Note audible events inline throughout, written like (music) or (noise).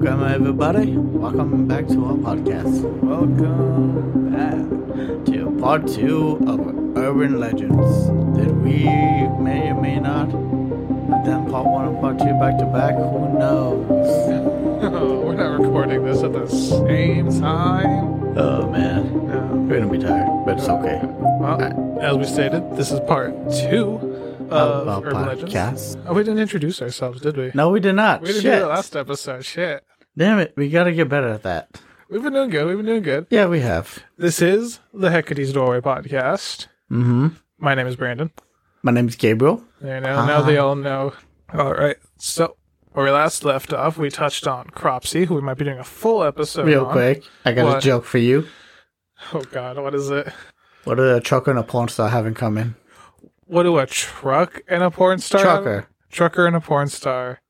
Welcome, everybody. Welcome back to our podcast. Welcome back. To part two of Urban Legends that we may or may not have done part one and part two back to back. Who knows? (laughs) We're not recording this at the same time. Oh, man. No. We're going to be tired, but it's okay. Well, as we stated, this is part two of our Urban Legends. podcast. Oh, we didn't introduce ourselves, did we? No, we did not. We didn't Shit. do it last episode. Shit. Damn it. We got to get better at that. We've been doing good. We've been doing good. Yeah, we have. This is the Hecate's Doorway podcast. Mm-hmm. My name is Brandon. My name's Gabriel. And now, now they all know. All right. So, where we last left off, we touched on Cropsy, who we might be doing a full episode Real on. quick, I got a joke for you. Oh, God. What is it? What do a trucker and a porn star have in common? What do a truck and a porn star? have? Trucker. Trucker and a porn star.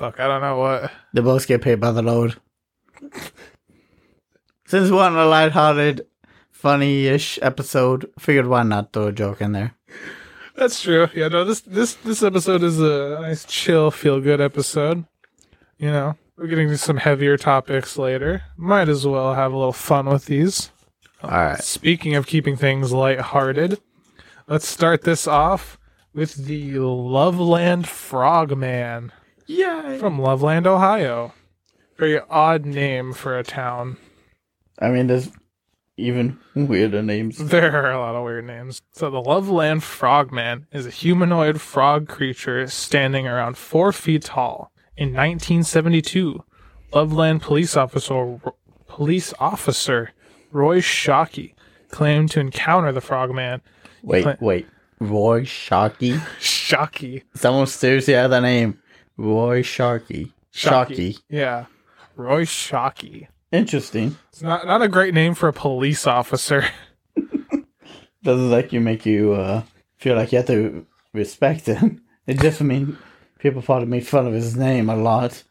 Fuck, I don't know what. They both get paid by the load. Since we want a lighthearted, funny-ish episode, figured why not throw a joke in there. That's true. Yeah, no, this this this episode is a nice, chill, feel good episode. You know, we're getting to some heavier topics later. Might as well have a little fun with these. All right. Speaking of keeping things lighthearted, let's start this off with the Loveland Frogman Yay! from Loveland, Ohio. Very odd name for a town. I mean, there's even weirder names. (laughs) There are a lot of weird names. So the Loveland Frogman is a humanoid frog creature standing around four feet tall. In 1972, Loveland police officer police officer Roy Shockey claimed to encounter the Frogman. Wait, Cla- wait. Roy Sharkey? (laughs) Shockey. Someone seriously had that name. Roy Sharkey. Sharkey. Yeah. Roy Shockey. Interesting. It's not not a great name for a police officer. (laughs) Doesn't like you make you uh, feel like you have to respect him. (laughs) It just mean people probably make fun of his name a lot.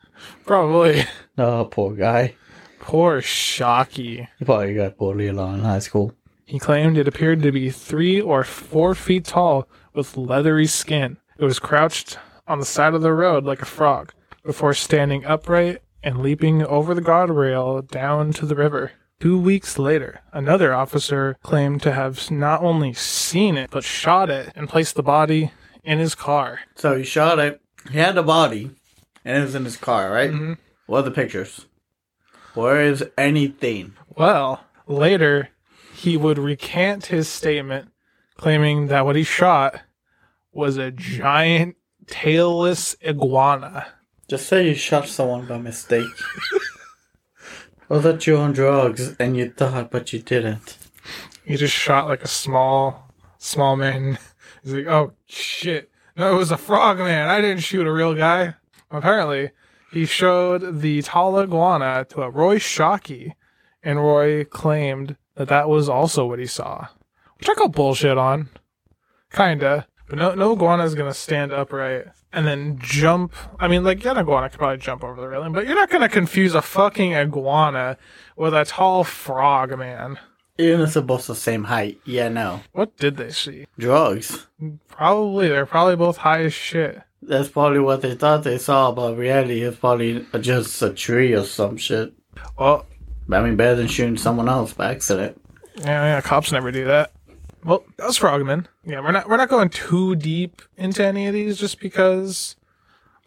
Probably. Oh, poor guy. Poor Shockey. He probably got poorly along in high school. He claimed it appeared to be three or four feet tall with leathery skin. It was crouched on the side of the road like a frog before standing upright and leaping over the guardrail down to the river. Two weeks later, another officer claimed to have not only seen it, but shot it and placed the body in his car. So he shot it. He had the body, and it was in his car, right? Mhm. What are the pictures? Where is anything? Well, later, he would recant his statement, claiming that what he shot was a giant tailless iguana. Just say you shot someone by mistake. (laughs) or that you're on drugs and you thought, but you didn't. You just shot like a small, small man. (laughs) He's like, oh shit. No, it was a frog man. I didn't shoot a real guy. Apparently, he showed the tall iguana to a Roy Shockey, and Roy claimed that that was also what he saw. Which I call bullshit on. Kinda. But no, no iguana is gonna stand upright and then jump. I mean, like, yeah, an iguana could probably jump over the railing, but you're not gonna confuse a fucking iguana with a tall frog man. Even if they're both the same height. Yeah, no. What did they see? Drugs. Probably they're probably both high as shit. That's probably what they thought they saw, but reality is probably just a tree or some shit. Well, I mean, better than shooting someone else by accident. yeah, yeah, cops never do that. Well, that was Frogman. Yeah, we're not we're not going too deep into any of these just because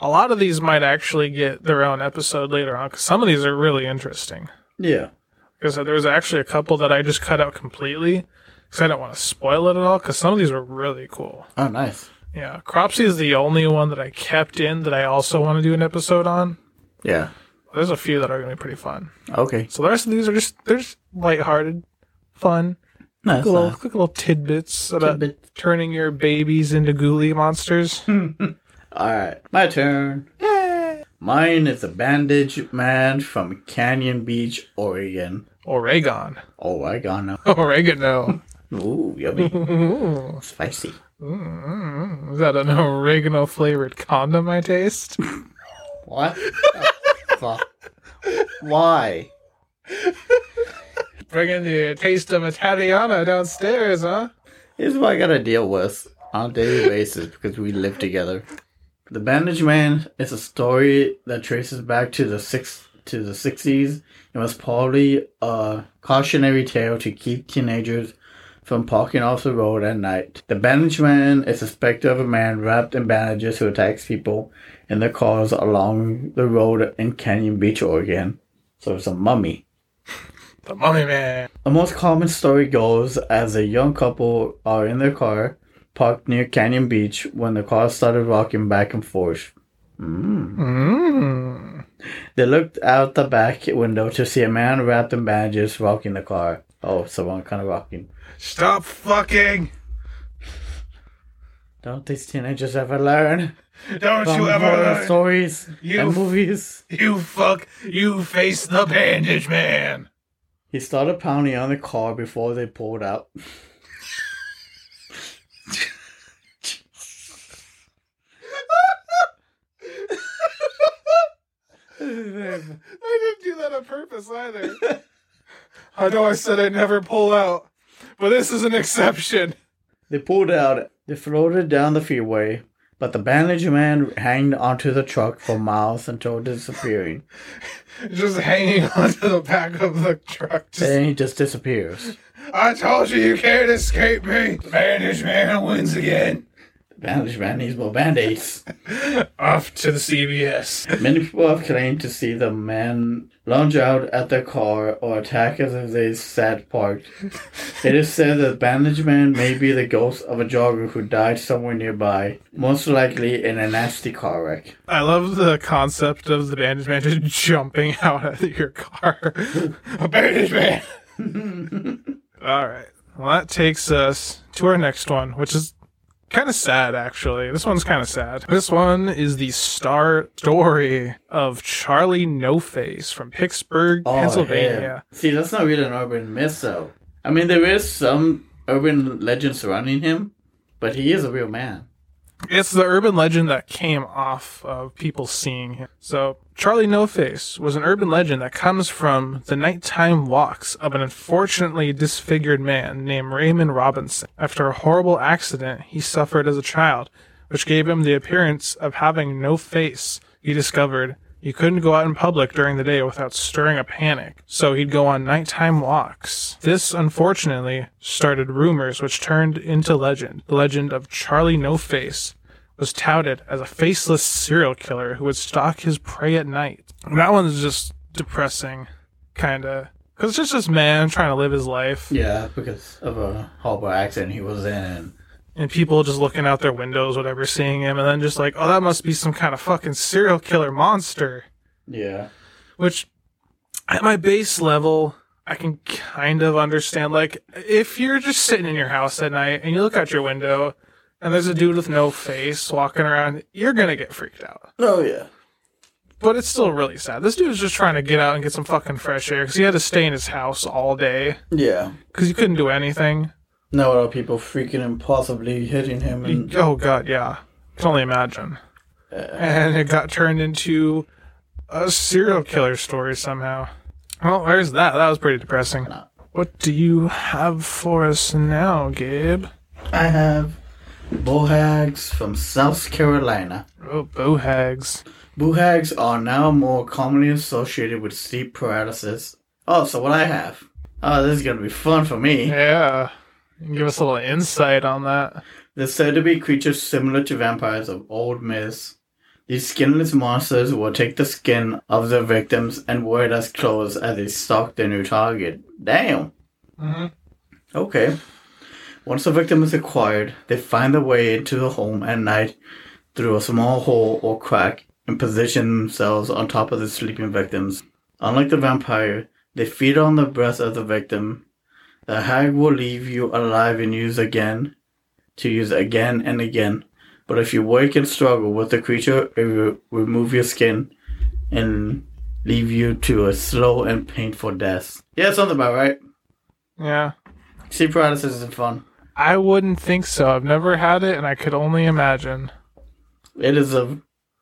a lot of these might actually get their own episode later on. Because some of these are really interesting. Yeah. Because there was actually a couple that I just cut out completely because I don't want to spoil it at all. Because some of these were really cool. Oh, nice. Yeah, Cropsy is the only one that I kept in that I also want to do an episode on. Yeah. There's a few that are going to be pretty fun. Okay. So the rest of these are just they're just lighthearted, fun, Nice. quick little, quick little tidbits about Tidbits. turning your babies into ghoulie monsters. (laughs) Alright, my turn. Yay. Mine is a bandage man from Cannon Beach, Oregon. Oregon, Oregano. (laughs) oregano. Ooh, yummy. Ooh. (laughs) Spicy. Mm, Is that an oregano flavored condom I taste? What? Why? Bringing the taste of Italiana downstairs, huh? Here's what I gotta deal with on a daily basis because we live together. The Bandage Man is a story that traces back to the six to the 60s and was probably a cautionary tale to keep teenagers from parking off the road at night. The bandage man is suspected of a man wrapped in bandages who attacks people in their cars along the road in Cannon Beach, Oregon. So it's a mummy. The Mummy Man. A most common story goes as a young couple are in their car parked near Cannon Beach when the car started rocking back and forth. Mm. Mm. They looked out the back window to see a man wrapped in bandages rocking the car. Oh, someone kind of rocking. Stop fucking! Don't these teenagers ever learn? Don't you ever learn. stories You and movies? You fuck. You face the bandage man. He started pounding on the car before they pulled out. (laughs) I didn't do that on purpose either. I know I said I'd never pull out, but this is an exception. They pulled out. They floated down the freeway, but the bandage man hanged onto the truck for miles until disappearing. (laughs) Just hanging onto the back of the truck. Just, Then he just disappears. I told you you can't escape me. Bandage man wins again. Bandage man needs more band-aids. (laughs) Off to the CVS. Many people have claimed to see the man lunge out at their car or attack as if they sat parked. It is said that Bandage Man may be the ghost of a jogger who died somewhere nearby, most likely in a nasty car wreck. I love the concept of the bandage man just jumping (laughs) out of your car. A bandage man. (laughs) All right. Well, that takes us to our next one, which is kind of sad, actually. This one's kind of sad. This one is the star story of Charlie No Face from Pittsburgh, Oh, Pennsylvania. yeah. See, that's not really an urban myth, though. I mean, there is some urban legend surrounding him, but he is a real man. It's the urban legend that came off of people seeing him. So, Charlie No Face was an urban legend that comes from the nighttime walks of an unfortunately disfigured man named Raymond Robinson. After a horrible accident he suffered as a child, which gave him the appearance of having no face, he discovered he couldn't go out in public during the day without stirring a panic, so he'd go on nighttime walks. This, unfortunately, started rumors which turned into legend. The legend of Charlie No Face was touted as a faceless serial killer who would stalk his prey at night. And that one's just depressing, kinda. Because it's just this man trying to live his life, Yeah, because of a horrible accident he was in. and people just looking out their windows, whatever, seeing him, and then just like, oh, that must be some kind of fucking serial killer monster. Yeah. which at my base level i can kind of understand like if you're just sitting in your house at night and you look out your window and there's a dude with no face walking around. You're gonna get freaked out. Oh, yeah. but it's still really sad. This dude was just trying to get out and get some fucking fresh air because he had to stay in his house all day. Yeah. because he couldn't do anything. No other people freaking and possibly hitting him. And, oh god yeah. Can only imagine. And it got turned into a serial killer story somehow. Well there's that. That was pretty depressing. What do you have for us now, Gabe? I have Boo hags from South Carolina. Oh, boo hags. Bohags are now more commonly associated with sleep paralysis. Oh, so what I have? Oh, this is gonna be fun for me. Yeah. You can give us a little insight on that. They're said to be creatures similar to vampires of old myths. These skinless monsters will take the skin of their victims and wear it as clothes as they stalk their new target. Damn. hmm Okay. Once the victim is acquired, they find their way into the home at night through a small hole or crack and position themselves on top of the sleeping victims. Unlike the vampire, they feed on the breath of the victim. The hag will leave you alive and use again, to use again and again. But if you wake and struggle with the creature, it will remove your skin and leave you to a slow and painful death. Yeah, something about right. Yeah. Sleep paralysis isn't fun. I wouldn't think so. I've never had it, and I could only imagine. It is a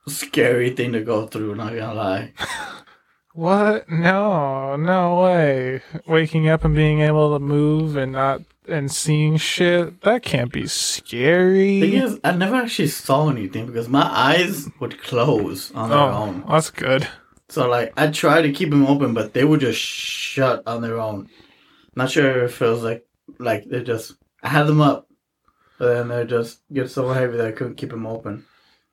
scary thing to go through, not gonna lie. (laughs) What? No, no way. Waking up and being able to move and not and seeing shit that can't be Thing scary. is, I never actually saw anything because my eyes would close on their Oh, own. that's good. So like I try to keep them open, but they would just shut on their own. Not sure if it was like like they just I had them up, but then they just get so heavy that I couldn't keep them open.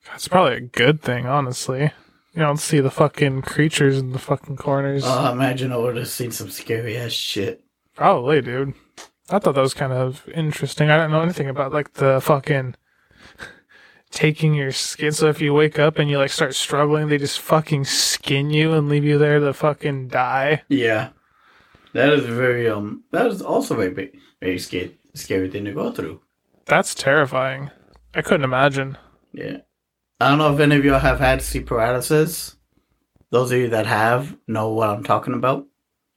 That's probably a good thing, honestly. You don't see the fucking creatures in the fucking corners. Oh, imagine I would have seen some scary ass shit. Probably, dude. I thought that was kind of interesting. I don't know anything about like the fucking (laughs) taking your skin. So if you wake up and you like start struggling, they just fucking skin you and leave you there to fucking die. Yeah, that is very um. That is also very very scary, scary thing to go through. That's terrifying. I couldn't imagine. Yeah. I don't know if any of y'all have had sleep paralysis. Those of you that have know what I'm talking about.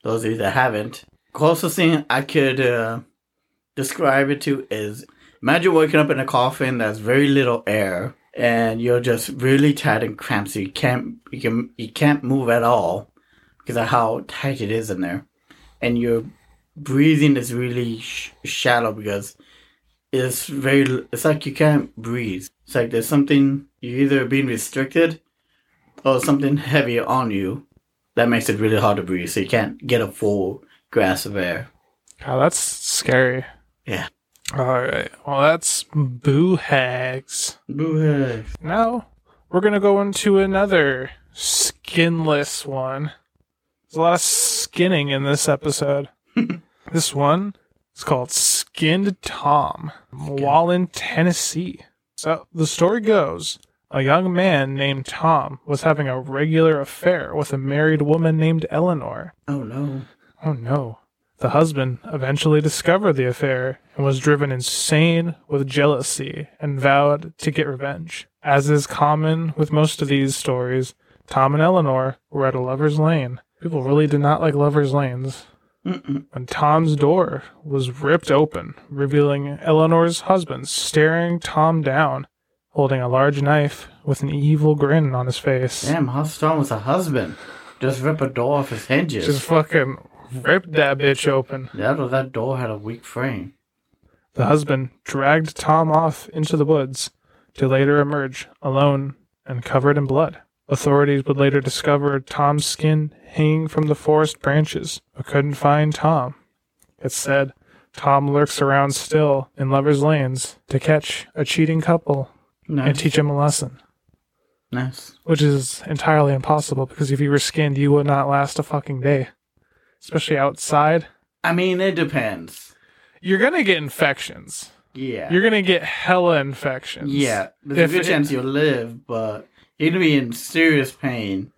Those of you that haven't, closest thing I could uh, describe it to is imagine waking up in a coffin that's very little air, and you're just really tight and cramped, so you can't you can you can't move at all because of how tight it is in there, and your breathing is really sh- shallow because it's very it's like you can't breathe. It's like there's something you're either being restricted or something heavy on you that makes it really hard to breathe. So you can't get a full grasp of air. God, that's scary. Yeah. All right. Well, that's boo hags. Boo hags. Now we're gonna go into another skinless one. There's a lot of skinning in this episode. (laughs) this one is called Skinned Tom, Walland, Tennessee. So the story goes a young man named Tom was having a regular affair with a married woman named Eleanor. Oh no. Oh no. The husband eventually discovered the affair and was driven insane with jealousy and vowed to get revenge. As is common with most of these stories, Tom and Eleanor were at a lover's lane. People really did not like lover's lanes. Mm-mm. When Tom's door was ripped open, revealing Eleanor's husband staring Tom down, holding a large knife with an evil grin on his face. Damn, how strong was a husband? Just rip a door off his hinges. Just fucking ripped that bitch open. That or that door had a weak frame. The husband dragged Tom off into the woods to later emerge alone and covered in blood. Authorities would later discover Tom's skin hanging from the forest branches, but couldn't find Tom. It's said Tom lurks around still in lovers' lanes to catch a cheating couple and teach him a lesson, nice. which is entirely impossible because if you were skinned, you would not last a fucking day, especially outside. I mean, it depends. You're gonna get infections. Yeah. You're gonna get hella infections. yeah. There's If a good chance you'll live, but gonna be in serious pain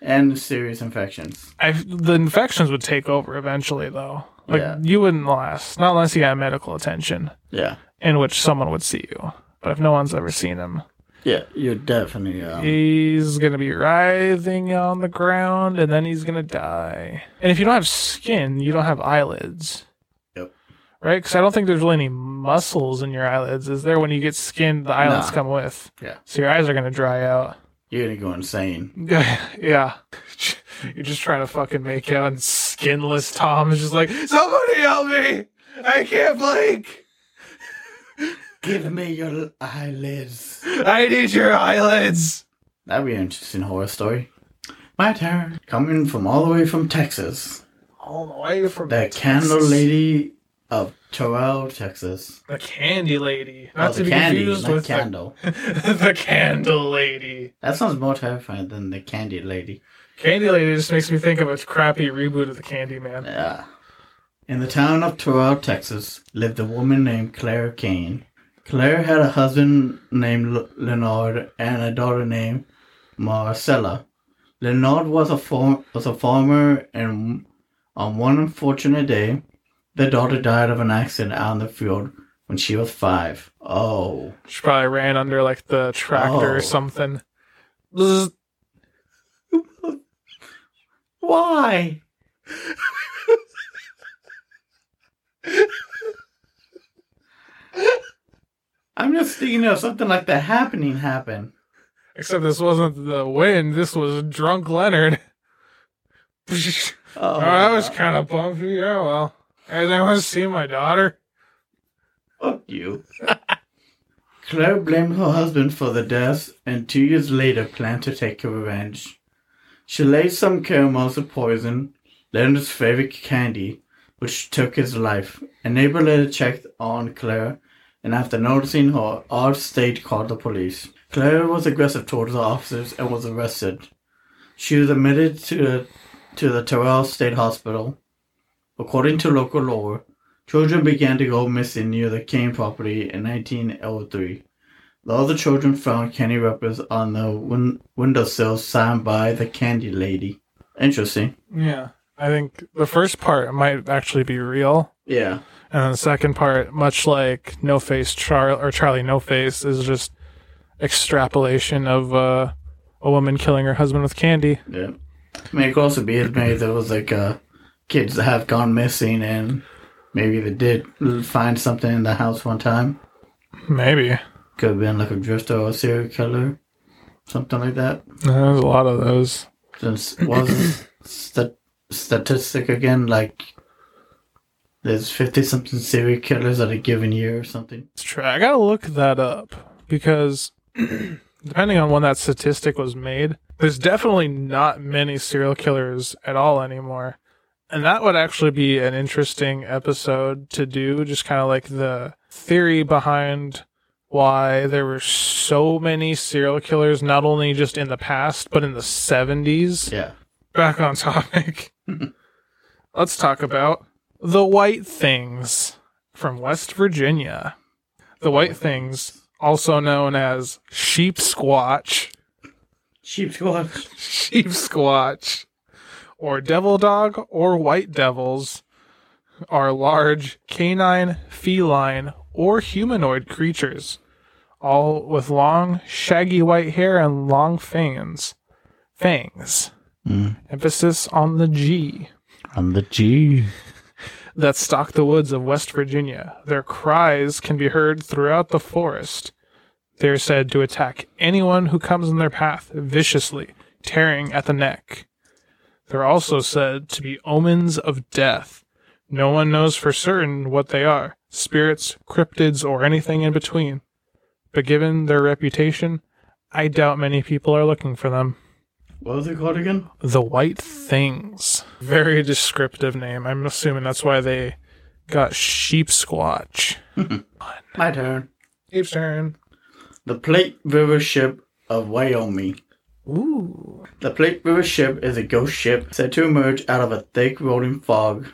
and serious infections. I, the infections would take over eventually, though. Like Yeah. you wouldn't last, not unless you got medical attention, Yeah. in which someone would see you. But if no one's ever seen him, Yeah. You're definitely. Um, he's gonna be writhing on the ground, and then he's gonna die. And if you don't have skin, you don't have eyelids. Right? Because I don't think there's really any muscles in your eyelids. Is there? When you get skinned, the eyelids Nah. come with. Yeah. So your eyes are gonna dry out. You're gonna go insane. (laughs) yeah. You're just trying to fucking make out, and skinless Tom is just like, somebody help me! I can't blink! (laughs) Give me your eyelids. I need your eyelids! That'd be an interesting horror story. My turn. Coming from all the way from Texas. All the way from The Texas. Candle Lady of Terrell, Texas. The Candy Lady. Not oh, to the be candy, confused with candle. The, (laughs) the Candle Lady. That sounds more terrifying than the Candy Lady. Candy Lady just makes me think of a crappy reboot of the Candyman. Yeah. In the town of Terrell, Texas, lived a woman named Claire Kane. Claire had a husband named L- Leonard and a daughter named Marcella. Leonard was a farm- was a farmer, and on one unfortunate day, the daughter died of an accident out in the field when she was five. Oh, She probably ran under like the tractor Oh. or something. (laughs) Why? (laughs) I'm just thinking of something like that happening happen. Except this wasn't the wind, this was drunk Leonard. (laughs) Oh, Oh, that was kind of bumpy. Yeah, well. Guys, I want to see my daughter. Fuck you. Claire blamed her husband for the death and two years later planned to take revenge. She laid some caramels of poison, Leonard's favorite candy, which took his life. A neighbor later checked on Claire, and after noticing her odd state, called the police. Claire was aggressive towards the officers and was arrested. She was admitted to the, to the Terrell State Hospital. According to local lore, children began to go missing near the Kane property in 1903. The other children found candy wrappers on the win- windowsill signed by the candy lady. Interesting. Yeah. I think the first part might actually be real. Yeah. And then the second part, much like No Face Charlie or Charlie No Face, is just extrapolation of uh, a woman killing her husband with candy. Yeah. I mean, it could also be maybe there was like uh, kids that have gone missing and maybe they did find something in the house one time. Maybe. Could have been like a drifter or a serial killer. Something like that. There's a lot of those. Since was stat- statistic again like there's fifty something serial killers at a given year or something. It's true. I gotta look that up because (clears throat) depending on when that statistic was made, there's definitely not many serial killers at all anymore. And that would actually be an interesting episode to do, just kind of like the theory behind why there were so many serial killers, not only just in the past, but in the 70s. Yeah. Back on topic. (laughs) Let's talk about the White Things from West Virginia. The White Things, also known as Sheep Squatch, Sheep squad. (laughs) Sheep Squatch, or Devil Dog or White Devils, are large canine, feline, or humanoid creatures, all with long, shaggy white hair and long fangs. Fangs. Mm. Emphasis on the G. On the G. (laughs) that stalk the woods of West Virginia. Their cries can be heard throughout the forest. They are said to attack anyone who comes in their path viciously, tearing at the neck. They're also said to be omens of death. No one knows for certain what they are spirits, cryptids, or anything in between. But given their reputation, I doubt many people are looking for them. What was it called again? The White Things. Very descriptive name. I'm assuming that's why they got Sheep Squatch. (laughs) My turn. Sheep's turn. The Platte River Ship of Wyoming. Ooh. The Platte River ship is a ghost ship said to emerge out of a thick rolling fog.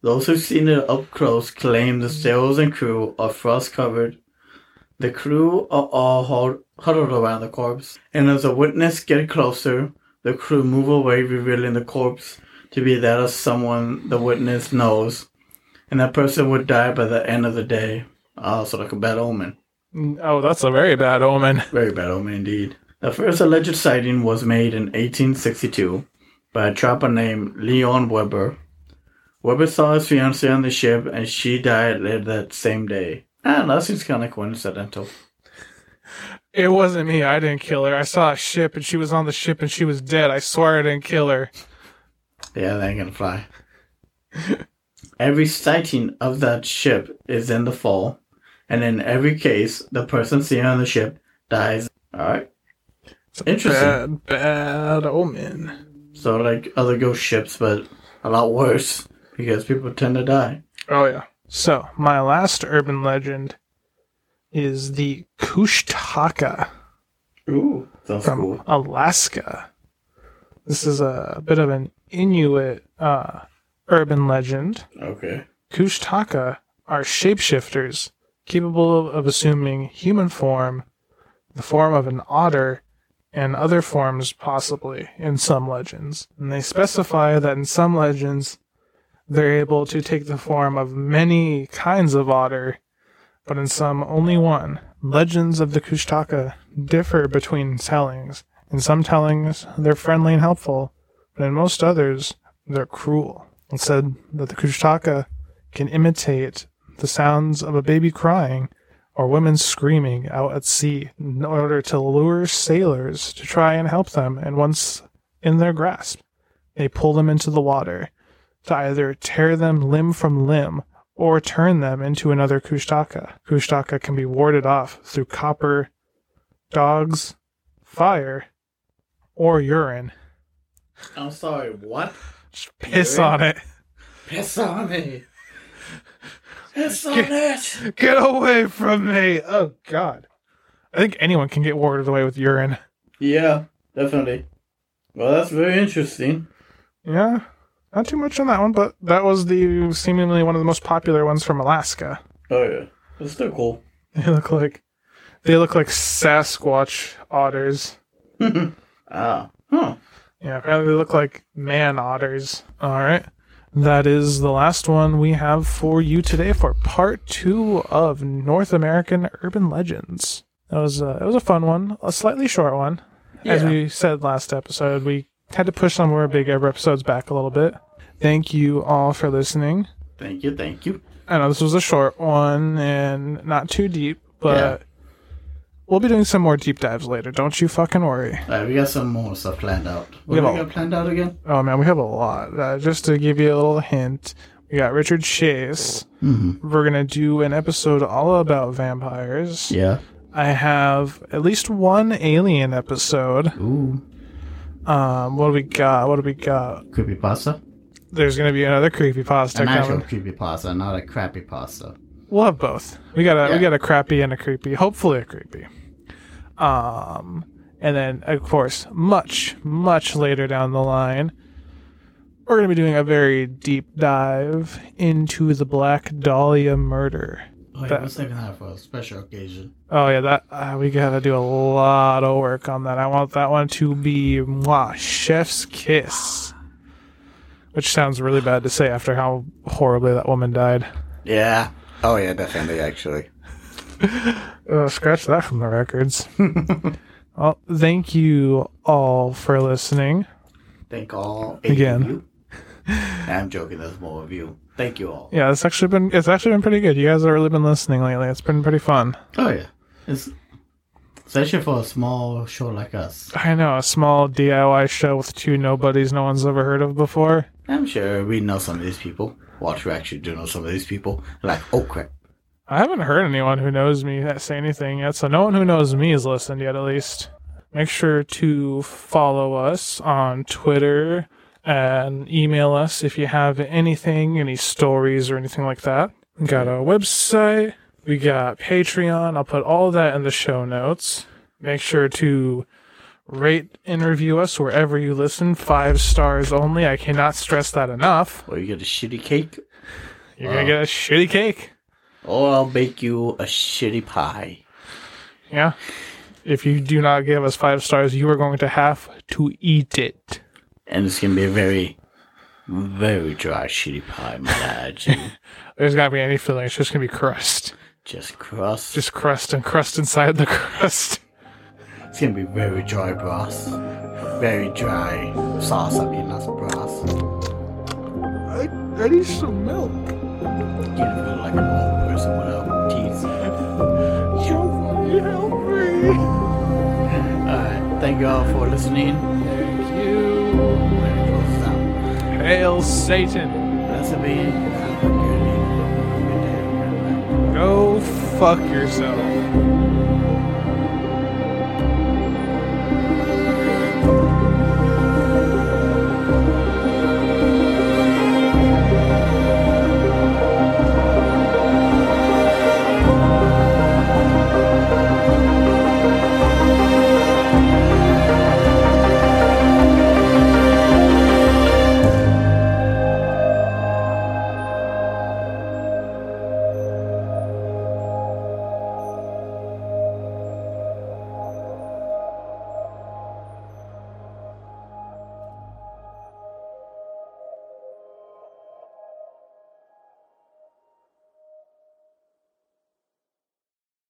Those who've seen it up close claim the sails and crew are frost covered. The crew are all hud- huddled around the corpse, and as a witness get closer, the crew move away, revealing the corpse to be that of someone the witness knows, and that person would die by the end of the day. Oh, so like a bad omen. Mm, oh, that's a very bad omen. Very bad omen indeed. The first alleged sighting was made in 1862 by a trapper named Leon Weber. Weber saw his fiancée on the ship and she died later that same day. Ah, that seems kind of coincidental. It wasn't me. I didn't kill her. I saw a ship and she was on the ship and she was dead. I swear I didn't kill her. Yeah, that ain't gonna fly. (laughs) every sighting of that ship is in the fall, and in every case, the person seen on the ship dies. Interesting. Bad, bad omen. So, like other ghost ships, but a lot worse because people tend to die. Oh, yeah. So, my last urban legend is the Kushtaka. Ooh, sounds from cool. Alaska. This is a bit of an Inuit uh, urban legend. Okay. Kushtaka are shapeshifters capable of assuming human form, the form of an otter, and other forms possibly in some legends. And they specify that in some legends, they're able to take the form of many kinds of otter, but in some only one. Legends of the Kushtaka differ between tellings. In some tellings, they're friendly and helpful, but in most others, they're cruel. It's said that the Kushtaka can imitate the sounds of a baby crying or women screaming out at sea in order to lure sailors to try and help them, and once in their grasp, they pull them into the water to either tear them limb from limb or turn them into another Kushtaka. Kushtaka can be warded off through copper, dogs, fire, or urine. I'm sorry, what? Just piss Urine? on it. Piss on me. Piss on it. Get away from me! Oh God. I think anyone can get warded away with urine. Yeah, definitely. Well, that's very interesting. Yeah, not too much on that one, but that was the seemingly one of the most popular ones from Alaska. Oh yeah, it's still cool. (laughs) They look like they look like Sasquatch otters. (laughs) ah, huh. Yeah, apparently they look like man otters. All right. That is the last one we have for you today for part two of North American urban legends. That was uh, a, it was a fun one, a slightly short one. As we said last episode, we had to push some of our bigger episodes back a little bit. Thank you all for listening. Thank you, thank you. I know this was a short one and not too deep, but Yeah. We'll be doing some more deep dives later. Don't you fucking worry. Alright, we got some more stuff planned out. We What do have we got planned out again? Oh man, we have a lot. Uh, just to give you a little hint, we got Richard Chase. Mm-hmm. We're gonna do an episode all about vampires. Yeah. I have at least one alien episode. Ooh. Um, what do we got? What do we got? Creepy pasta? There's gonna be another creepy pasta An actual creepy pasta, not a crappy pasta. We'll have both. We got a we got a crappy and a creepy. Hopefully a creepy. Um, and then of course, much much later down the line, we're gonna be doing a very deep dive into the Black Dahlia murder. Oh, yeah, That- we're saving that for a special occasion. Oh yeah, that uh, we gotta do a lot of work on that. I want that one to be mwah, chef's kiss, which sounds really bad to say after how horribly that woman died. Yeah. Oh, yeah, definitely, actually. (laughs) Uh, scratch that from the records. (laughs) well, thank you all for listening. Thank all eight Again. of you. (laughs) I'm joking, there's more of you. Thank you all. Yeah, it's actually been it's actually been pretty good. You guys have really been listening lately. It's been pretty fun. Oh, yeah. It's, especially for a small show like us. I know a small DIY show with two nobodies no one's ever heard of before. I'm sure we know some of these people. Watch, we actually do know some of these people. Like, oh crap. I haven't heard anyone who knows me that say anything yet, so no one who knows me has listened yet, at least. Make sure to follow us on Twitter and email us if you have anything, any stories or anything like that. We got a website, we got Patreon. I'll put all that in the show notes. Make sure to rate and review us wherever you listen. Five stars only. I cannot stress that enough. Or you get a shitty cake, You're Wow. gonna get a shitty cake. Or I'll bake you a shitty pie. Yeah. If you do not give us five stars, you are going to have to eat it. And it's gonna be a very, very dry shitty pie, my lad. (laughs) There's not gonna be any filling. It's just gonna be crust. Just crust. Just crust and crust inside the (laughs) crust. It's gonna be very dry broth. Very dry sauce, I mean, not broth. I, I need some milk. You feel like an old person without teeth. Somebody help me. Alright, uh, thank you all for listening. Thank you. We're gonna close this out. Hail Satan. Blessed be. A uh, good evening. Good day. Good night. Go fuck yourself.